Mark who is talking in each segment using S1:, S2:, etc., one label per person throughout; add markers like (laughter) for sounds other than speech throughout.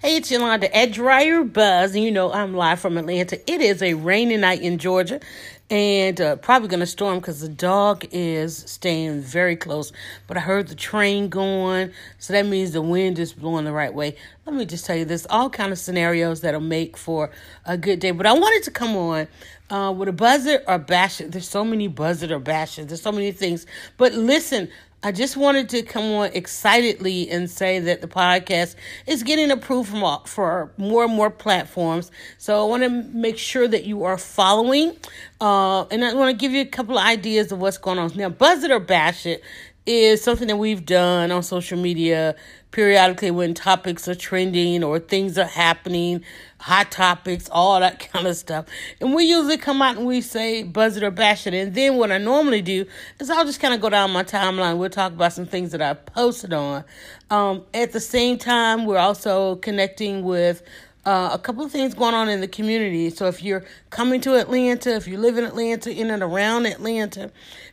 S1: Hey, it's Yolanda at Buzz, and you know I'm live from Atlanta. It is a rainy night in Georgia, and uh, probably going to storm because the dog is staying very close. But I heard the train going, so that means the wind is blowing the right way. Let me just tell you, there's all kind of scenarios that'll make for a good day. But I wanted to come on uh, with a buzz or bash it. There's so many buzz or bash it. There's so many things. But listen, I just wanted to come on excitedly and say that the podcast is getting approved from all, for more and more platforms. So I want to make sure that you are following, uh, and I want to give you a couple of ideas of what's going on. Now, Buzz It or Bash It is something that we've done on social media periodically when topics are trending or things are happening, hot topics, all that (laughs) kind of stuff. And we usually come out and we say buzz it or bash it. And then what I normally do is I'll just kind of go down my timeline. We'll talk about some things that I posted on. Um, at the same time, we're also connecting with uh, a couple of things going on in the community. So if you're coming to Atlanta, if you live in Atlanta, in and around Atlanta,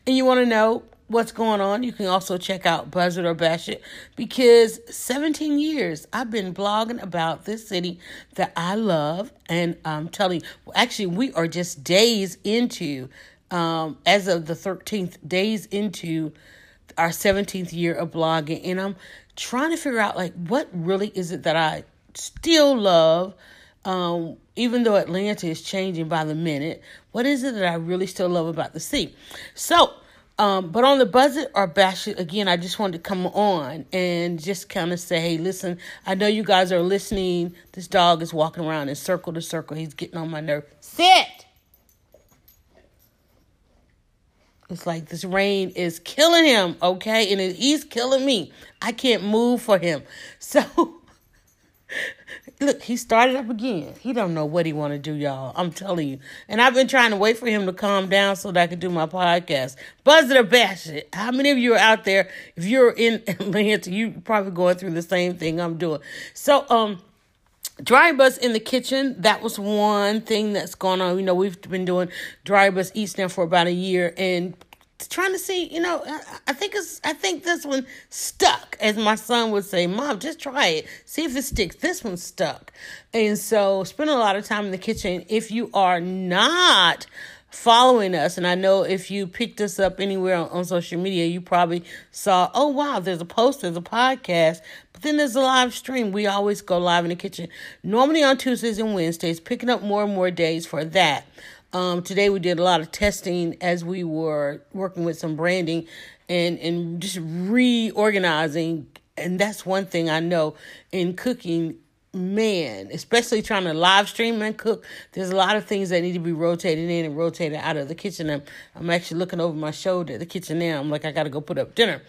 S1: and you want to know what's going on, you can also check out Buzz It or Bash It because 17 years I've been blogging about this city that I love. And I'm telling you, actually, we are just days into, um, as of the 13th, days into our 17th year of blogging. And I'm trying to figure out, like, what really is it that I still love? Um, even though Atlanta is changing by the minute, what is it that I really still love about the city? So, um, but on the buzz it or bash it again, I just wanted to come on and just kind of say, hey, listen, I know you guys are listening. This dog is walking around in circle to circle. He's getting on my nerve. Sit. It's like this rain is killing him, okay? And he's killing me. I can't move for him. (laughs) So look, he started up again. He don't know what he want to do, y'all. I'm telling you. And I've been trying to wait for him to calm down so that I can do my podcast. Buzz it or bash it. How many of you are out there? If you're in (laughs) Atlanta, you probably going through the same thing I'm doing. So, um, Dryer Buzz in the kitchen, that was one thing that's going on. You know, we've been doing dry bus east now for about a year and trying to see, you know, I think it's I think this one stuck, as my son would say, Mom, just try it. See if it sticks. This one stuck. And so spend a lot of time in the kitchen. If you are not following us, and I know if you picked us up anywhere on, on social media, you probably saw, oh wow, there's a post, there's a podcast, but then there's a live stream. We always go live in the kitchen. Normally on Tuesdays and Wednesdays, picking up more and more days for that. Um, today we did a lot of testing as we were working with some branding and, and just reorganizing. And that's one thing I know in cooking man, especially trying to live stream and cook, there's a lot of things that need to be rotated in and rotated out of the kitchen. I'm, I'm actually looking over my shoulder at the kitchen now. I'm like, I got to go put up dinner.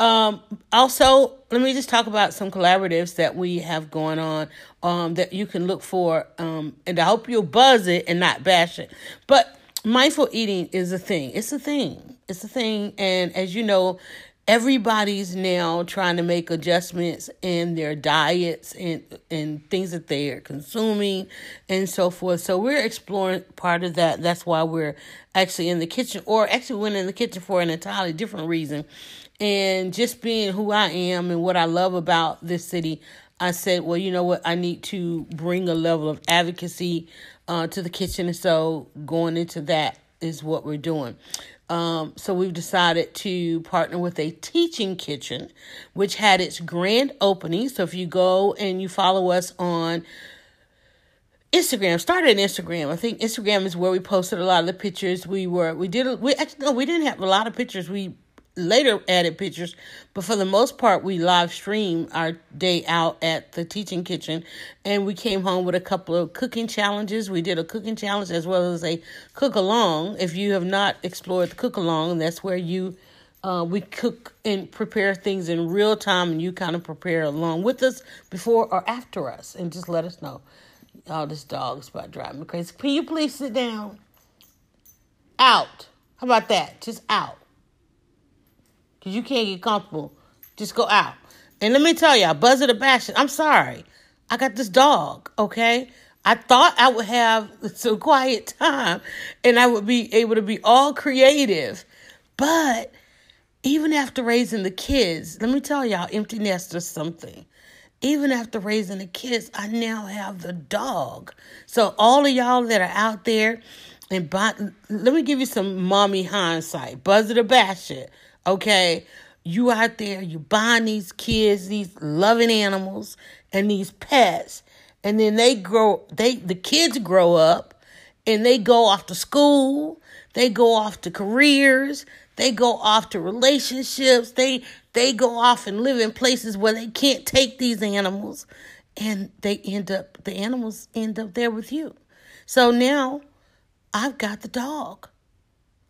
S1: Um, also, let me just talk about some collaboratives that we have going on um, that you can look for. Um, and I hope you'll buzz it and not bash it. But mindful eating is a thing. It's a thing. It's a thing. And as you know, everybody's now trying to make adjustments in their diets and and things that they are consuming and so forth. So we're exploring part of that. That's why we're actually in the kitchen or actually went in the kitchen for an entirely different reason. And just being who I am and what I love about this city, I said, well, you know what? I need to bring a level of advocacy uh, to the kitchen. And so going into that is what we're doing. Um, so we've decided to partner with a teaching kitchen, which had its grand opening. So if you go and you follow us on Instagram, started on Instagram. I think Instagram is where we posted a lot of the pictures. We were we did we actually no we didn't have a lot of pictures. We later added pictures, but for the most part, we live stream our day out at the teaching kitchen, and we came home with a couple of cooking challenges. We did a cooking challenge as well as a cook along. If you have not explored the cook along, that's where you uh, we cook and prepare things in real time, and you kind of prepare along with us before or after us, and just let us know. Oh, this dog's about driving me crazy. Can you please sit down? Out. How about that? Just out because you can't get comfortable. Just go out. And let me tell y'all, Buzz it or bash. I'm sorry. I got this dog, okay? I thought I would have (laughs) some quiet time and I would be able to be all creative. But even after raising the kids, let me tell y'all, empty nest or something. even after raising the kids, I now have the dog. So all of y'all that are out there and buy, let me give you some mommy hindsight. Buzz it or bash it. Okay. You out there, you buying these kids, these loving animals and these pets. And then they grow, they the kids grow up and they go off to school, they go off to careers, they go off to relationships, they they go off and live in places where they can't take these animals and they end up the animals end up there with you. So now I've got the dog.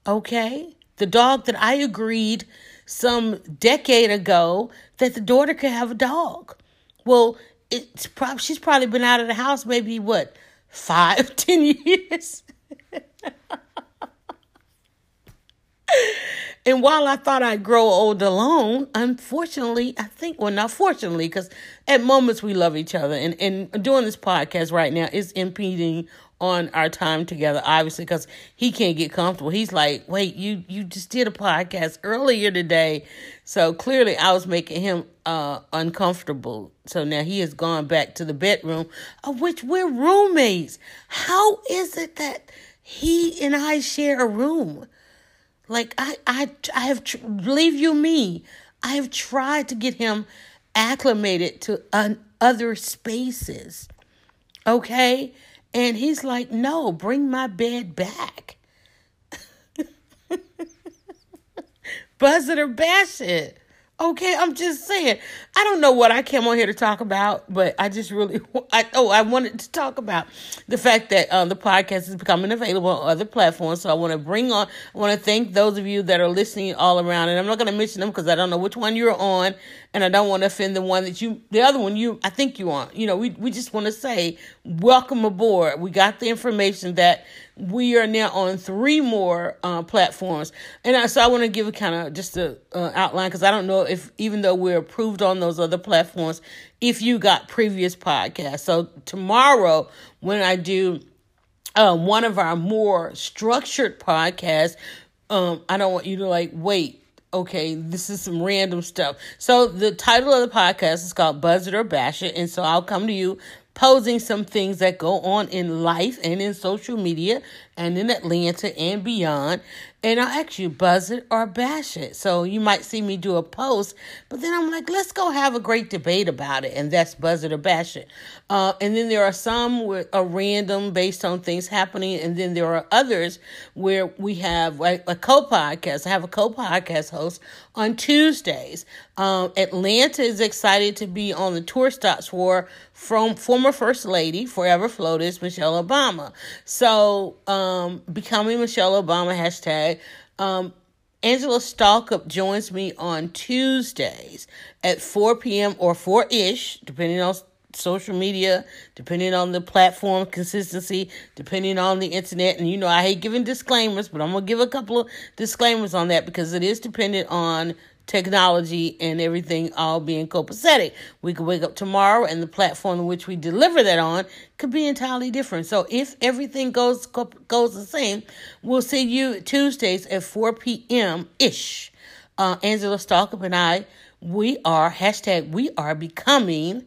S1: Okay? The dog that I agreed some decade ago that the daughter could have a dog. Well, it's probably she's probably been out of the house maybe what five, (laughs) ten years. and while I thought I'd grow old alone, unfortunately, I think, well, not fortunately, because at moments we love each other. And, and doing this podcast right now is impeding on our time together, obviously, because he can't get comfortable. He's like, wait, you you just did a podcast earlier today. So clearly I was making him uh, uncomfortable. So now he has gone back to the bedroom, of which we're roommates. How is it that he and I share a room? Like I I I have believe you me, I have tried to get him acclimated to un- other spaces. Okay? And he's like, no, bring my bed back. (laughs) Buzz it or bash it. Okay, I'm just saying. I don't know what I came on here to talk about, but I just really, (laughs) I oh, I wanted to talk about the fact that um, the podcast is becoming available on other platforms. So I want to bring on, I want to thank those of you that are listening all around, and I'm not going to mention them because I don't know which one you're on, and I don't want to offend the one that you, the other one you, I think you on. You know, we we just want to say welcome aboard. We got the information that we are now on three more uh, platforms, and I, so I want to give a kind of just a uh, outline because I don't know if even though we're approved on those other platforms, if you got previous podcasts. So tomorrow when I do uh, one of our more structured podcasts, um, I don't want you to like wait. Okay, this is some random stuff. So the title of the podcast is called Buzz It or Bash It, and so I'll come to you posing some things that go on in life and in social media and in Atlanta and beyond. And I'll ask you, buzz it or bash it. So you might see me do a post, but then I'm like, let's go have a great debate about it. And that's buzz it or bash it. Uh, and then there are some with a random based on things happening. And then there are others where we have a, a co podcast. I have a co podcast host on Tuesdays. Um, Atlanta is excited to be on the tour stops for from former First Lady, Forever Flotus, Michelle Obama. So, um, becoming Michelle Obama hashtag. Um, Angela Stalkup joins me on Tuesdays at 4 p.m. or 4 ish, depending on social media, depending on the platform consistency, depending on the internet. And you know, I hate giving disclaimers, but I'm going to give a couple of disclaimers on that because it is dependent on technology and everything all being copacetic. We could wake up tomorrow and the platform in which we deliver that on could be entirely different. So if everything goes goes the same, we'll see you Tuesdays at 4 p.m. ish. Uh, Angela Stalkup and I, we are hashtag we are becoming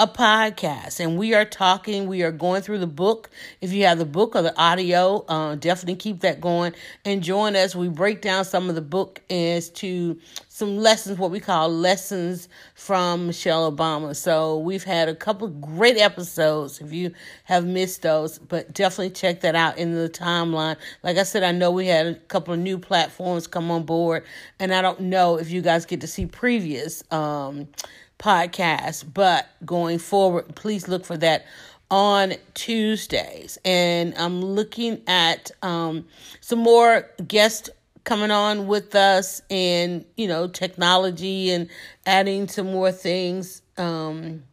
S1: a podcast. And we are talking we are going through the book. If you have the book or the audio uh, definitely keep that going and join us. We break down some of the book as to some lessons what we call lessons from michelle obama. So we've had a couple great episodes if you have missed those but definitely check that out in the timeline. Like i said i know we had a couple of new platforms come on board and i don't know if you guys get to see previous um, podcast. But going forward, please look for that on Tuesdays. And I'm looking at um, some more guests coming on with us and, you know, technology and adding some more things. Um,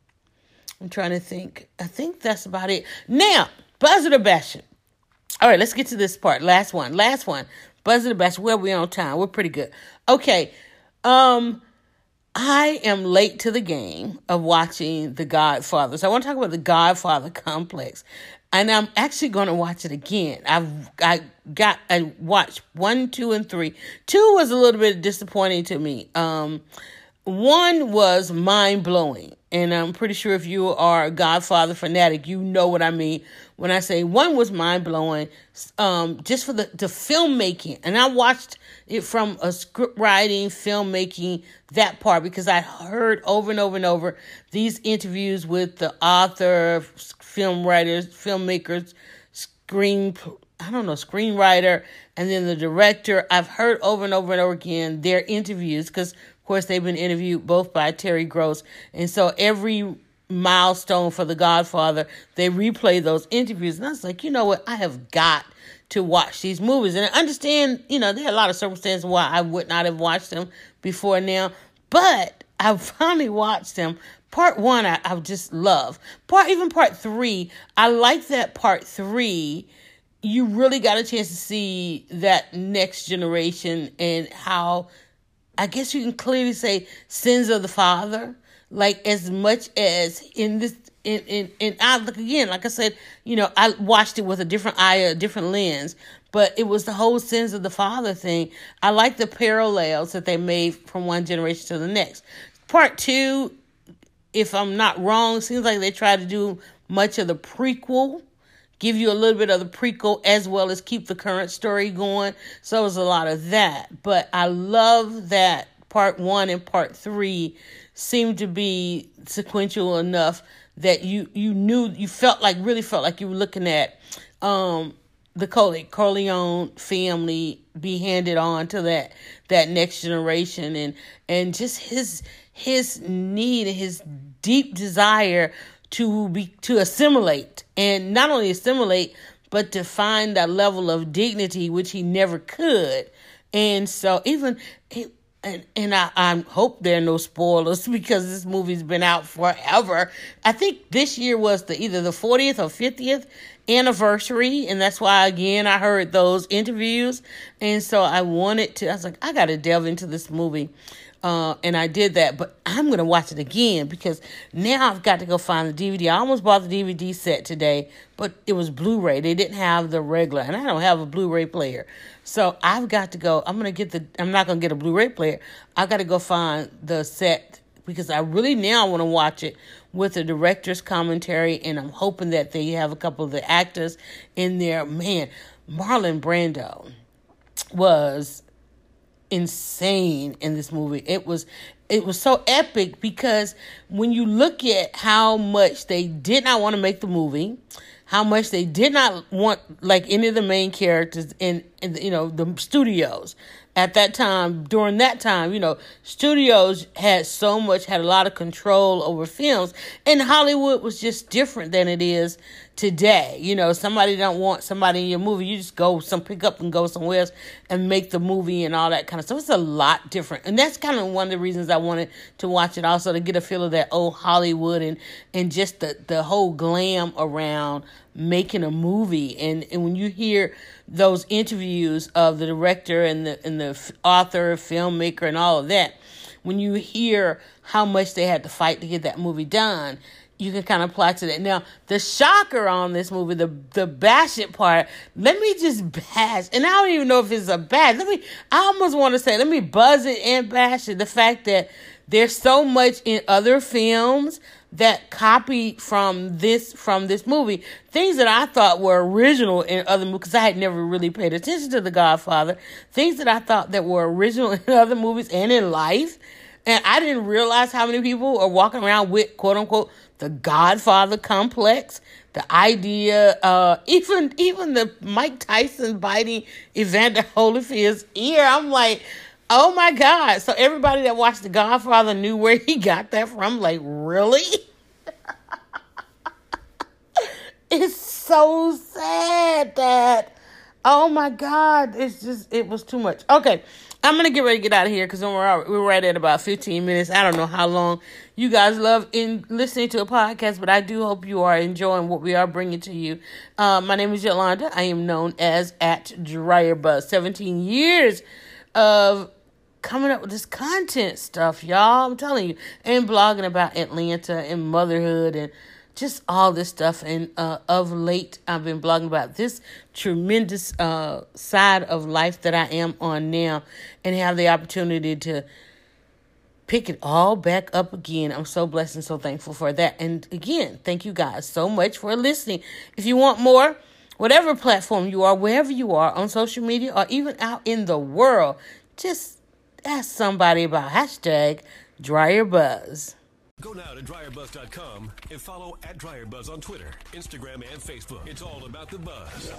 S1: I'm trying to think. I think that's about it. Now, Buzz it or Bash. All right, let's get to this part. Last one. Last one. Buzz it or Bash Where we on time? We're pretty good. Okay. Um, I am late to the game of watching The Godfather. So I want to talk about the Godfather complex. And I'm actually going to watch it again. I've I got I watched one, two, and three. Two was a little bit disappointing to me. Um one was mind blowing. And I'm pretty sure if you are a Godfather fanatic, you know what I mean when I say one was mind blowing, um, just for the, the filmmaking. And I watched it from a script writing, filmmaking, that part, because I heard over and over and over these interviews with the author, film writers, filmmakers, screen, I don't know, screenwriter, and then the director. I've heard over and over and over again their interviews because, course, they've been interviewed both by Terry Gross. And so every milestone for The Godfather, they replay those interviews. And I was like, you know what? I have got to watch these movies. And I understand, you know, there are a lot of circumstances why I would not have watched them before now. But I (laughs) finally watched them. Part one, I, I just love. Part even part three, I like that part three. You really got a chance to see that next generation and how I guess you can clearly say sins of the father like as much as in this in in, in I look again, like I said, you know, I watched it with a different eye, a different lens, but it was the whole sins of the father thing. I like the parallels that they made from one generation to the next. Part two, if I'm not wrong, seems like they tried to do much of the prequel give you a little bit of the prequel as well as keep the current story going. So it was a lot of that. But I love that part one and part three seemed to be sequential enough that you you knew you felt like really felt like you were looking at um the Corleone family be handed on to that that next generation and and just his his need his deep desire to be to assimilate and not only assimilate but to find that level of dignity which he never could and so even it, and, and I, I hope there are no spoilers (laughs) because this movie's been out forever. I think this year was the either the 40th or 50th anniversary, and that's why again I heard those interviews, and so I wanted to. I was like, I got to delve into this movie. Uh, and I did that, but I'm gonna watch it again because now I've got to go find the DVD. I almost bought the DVD set today, but it was Blu-ray. They didn't have the regular, and I don't have a Blu-ray player. So I've got to go. I'm gonna get the. I'm not gonna get a Blu-ray player. I've got to go find the set because I really now want to watch it with the director's commentary, and I'm hoping that they have a couple of the actors in there. Man, Marlon Brando was insane in this movie. It was it was so epic because when you look at how much they did not want to make the movie, how much they did not want like any of the main characters in, in you know the studios at that time during that time you know studios had so much had a lot of control over films. And hollywood was just different than it is today. You know somebody don't want somebody in your movie you just go some pick up and go somewhere else and make the movie and all that kind of stuff. It's a lot different. And that's kind of one of the reasons i wanted to watch it also to get a feel of that old hollywood and and just the the whole glam around making a movie and and when you hear those interviews of the director and the and the author, filmmaker, and all of that, when you hear how much they had to fight to get that movie done, you can kind of apply to that. Now, the shocker on this movie, the the bash it part, let me just bash, and I don't even know if it's a bash. Let me, I almost want to say, let me buzz it and bash it. The fact that there's so much in other films that copied from this from this movie things that I thought were original in other movies because I had never really paid attention to The Godfather. Things that I thought that were original (laughs) in other movies and in life, and I didn't realize how many people are walking around with quote unquote the Godfather complex. The idea, uh, (laughs) even even the Mike Tyson biting Evander Holyfield's ear. I'm like. Oh my God. So everybody that watched The Godfather knew where he got that from. Like, really? (laughs) it's so sad that, oh my God, it's just, it was too much. Okay. I'm to get ready to get out of here because we're, we're right at about 15 minutes. I don't know how long you guys love in listening to a podcast, but I do hope you are enjoying what we are bringing to you. Uh, my name is Yolanda. I am known as at Dryer Buzz. 17 years of coming up with this content stuff, y'all. I'm telling you, and blogging about Atlanta and motherhood and just all this stuff. And uh, of late, I've been blogging about this tremendous uh, side of life that I am on now, and have the opportunity to pick it all back up again. I'm so blessed and so thankful for that. And again, thank you guys so much for listening. If you want more, whatever platform you are, wherever you are on social media or even out in the world, just ask somebody about hashtag dryerbuzz.
S2: Go now to dryerbuzz.com and follow at dryerbuzz on Twitter, Instagram, and Facebook. It's all about the buzz.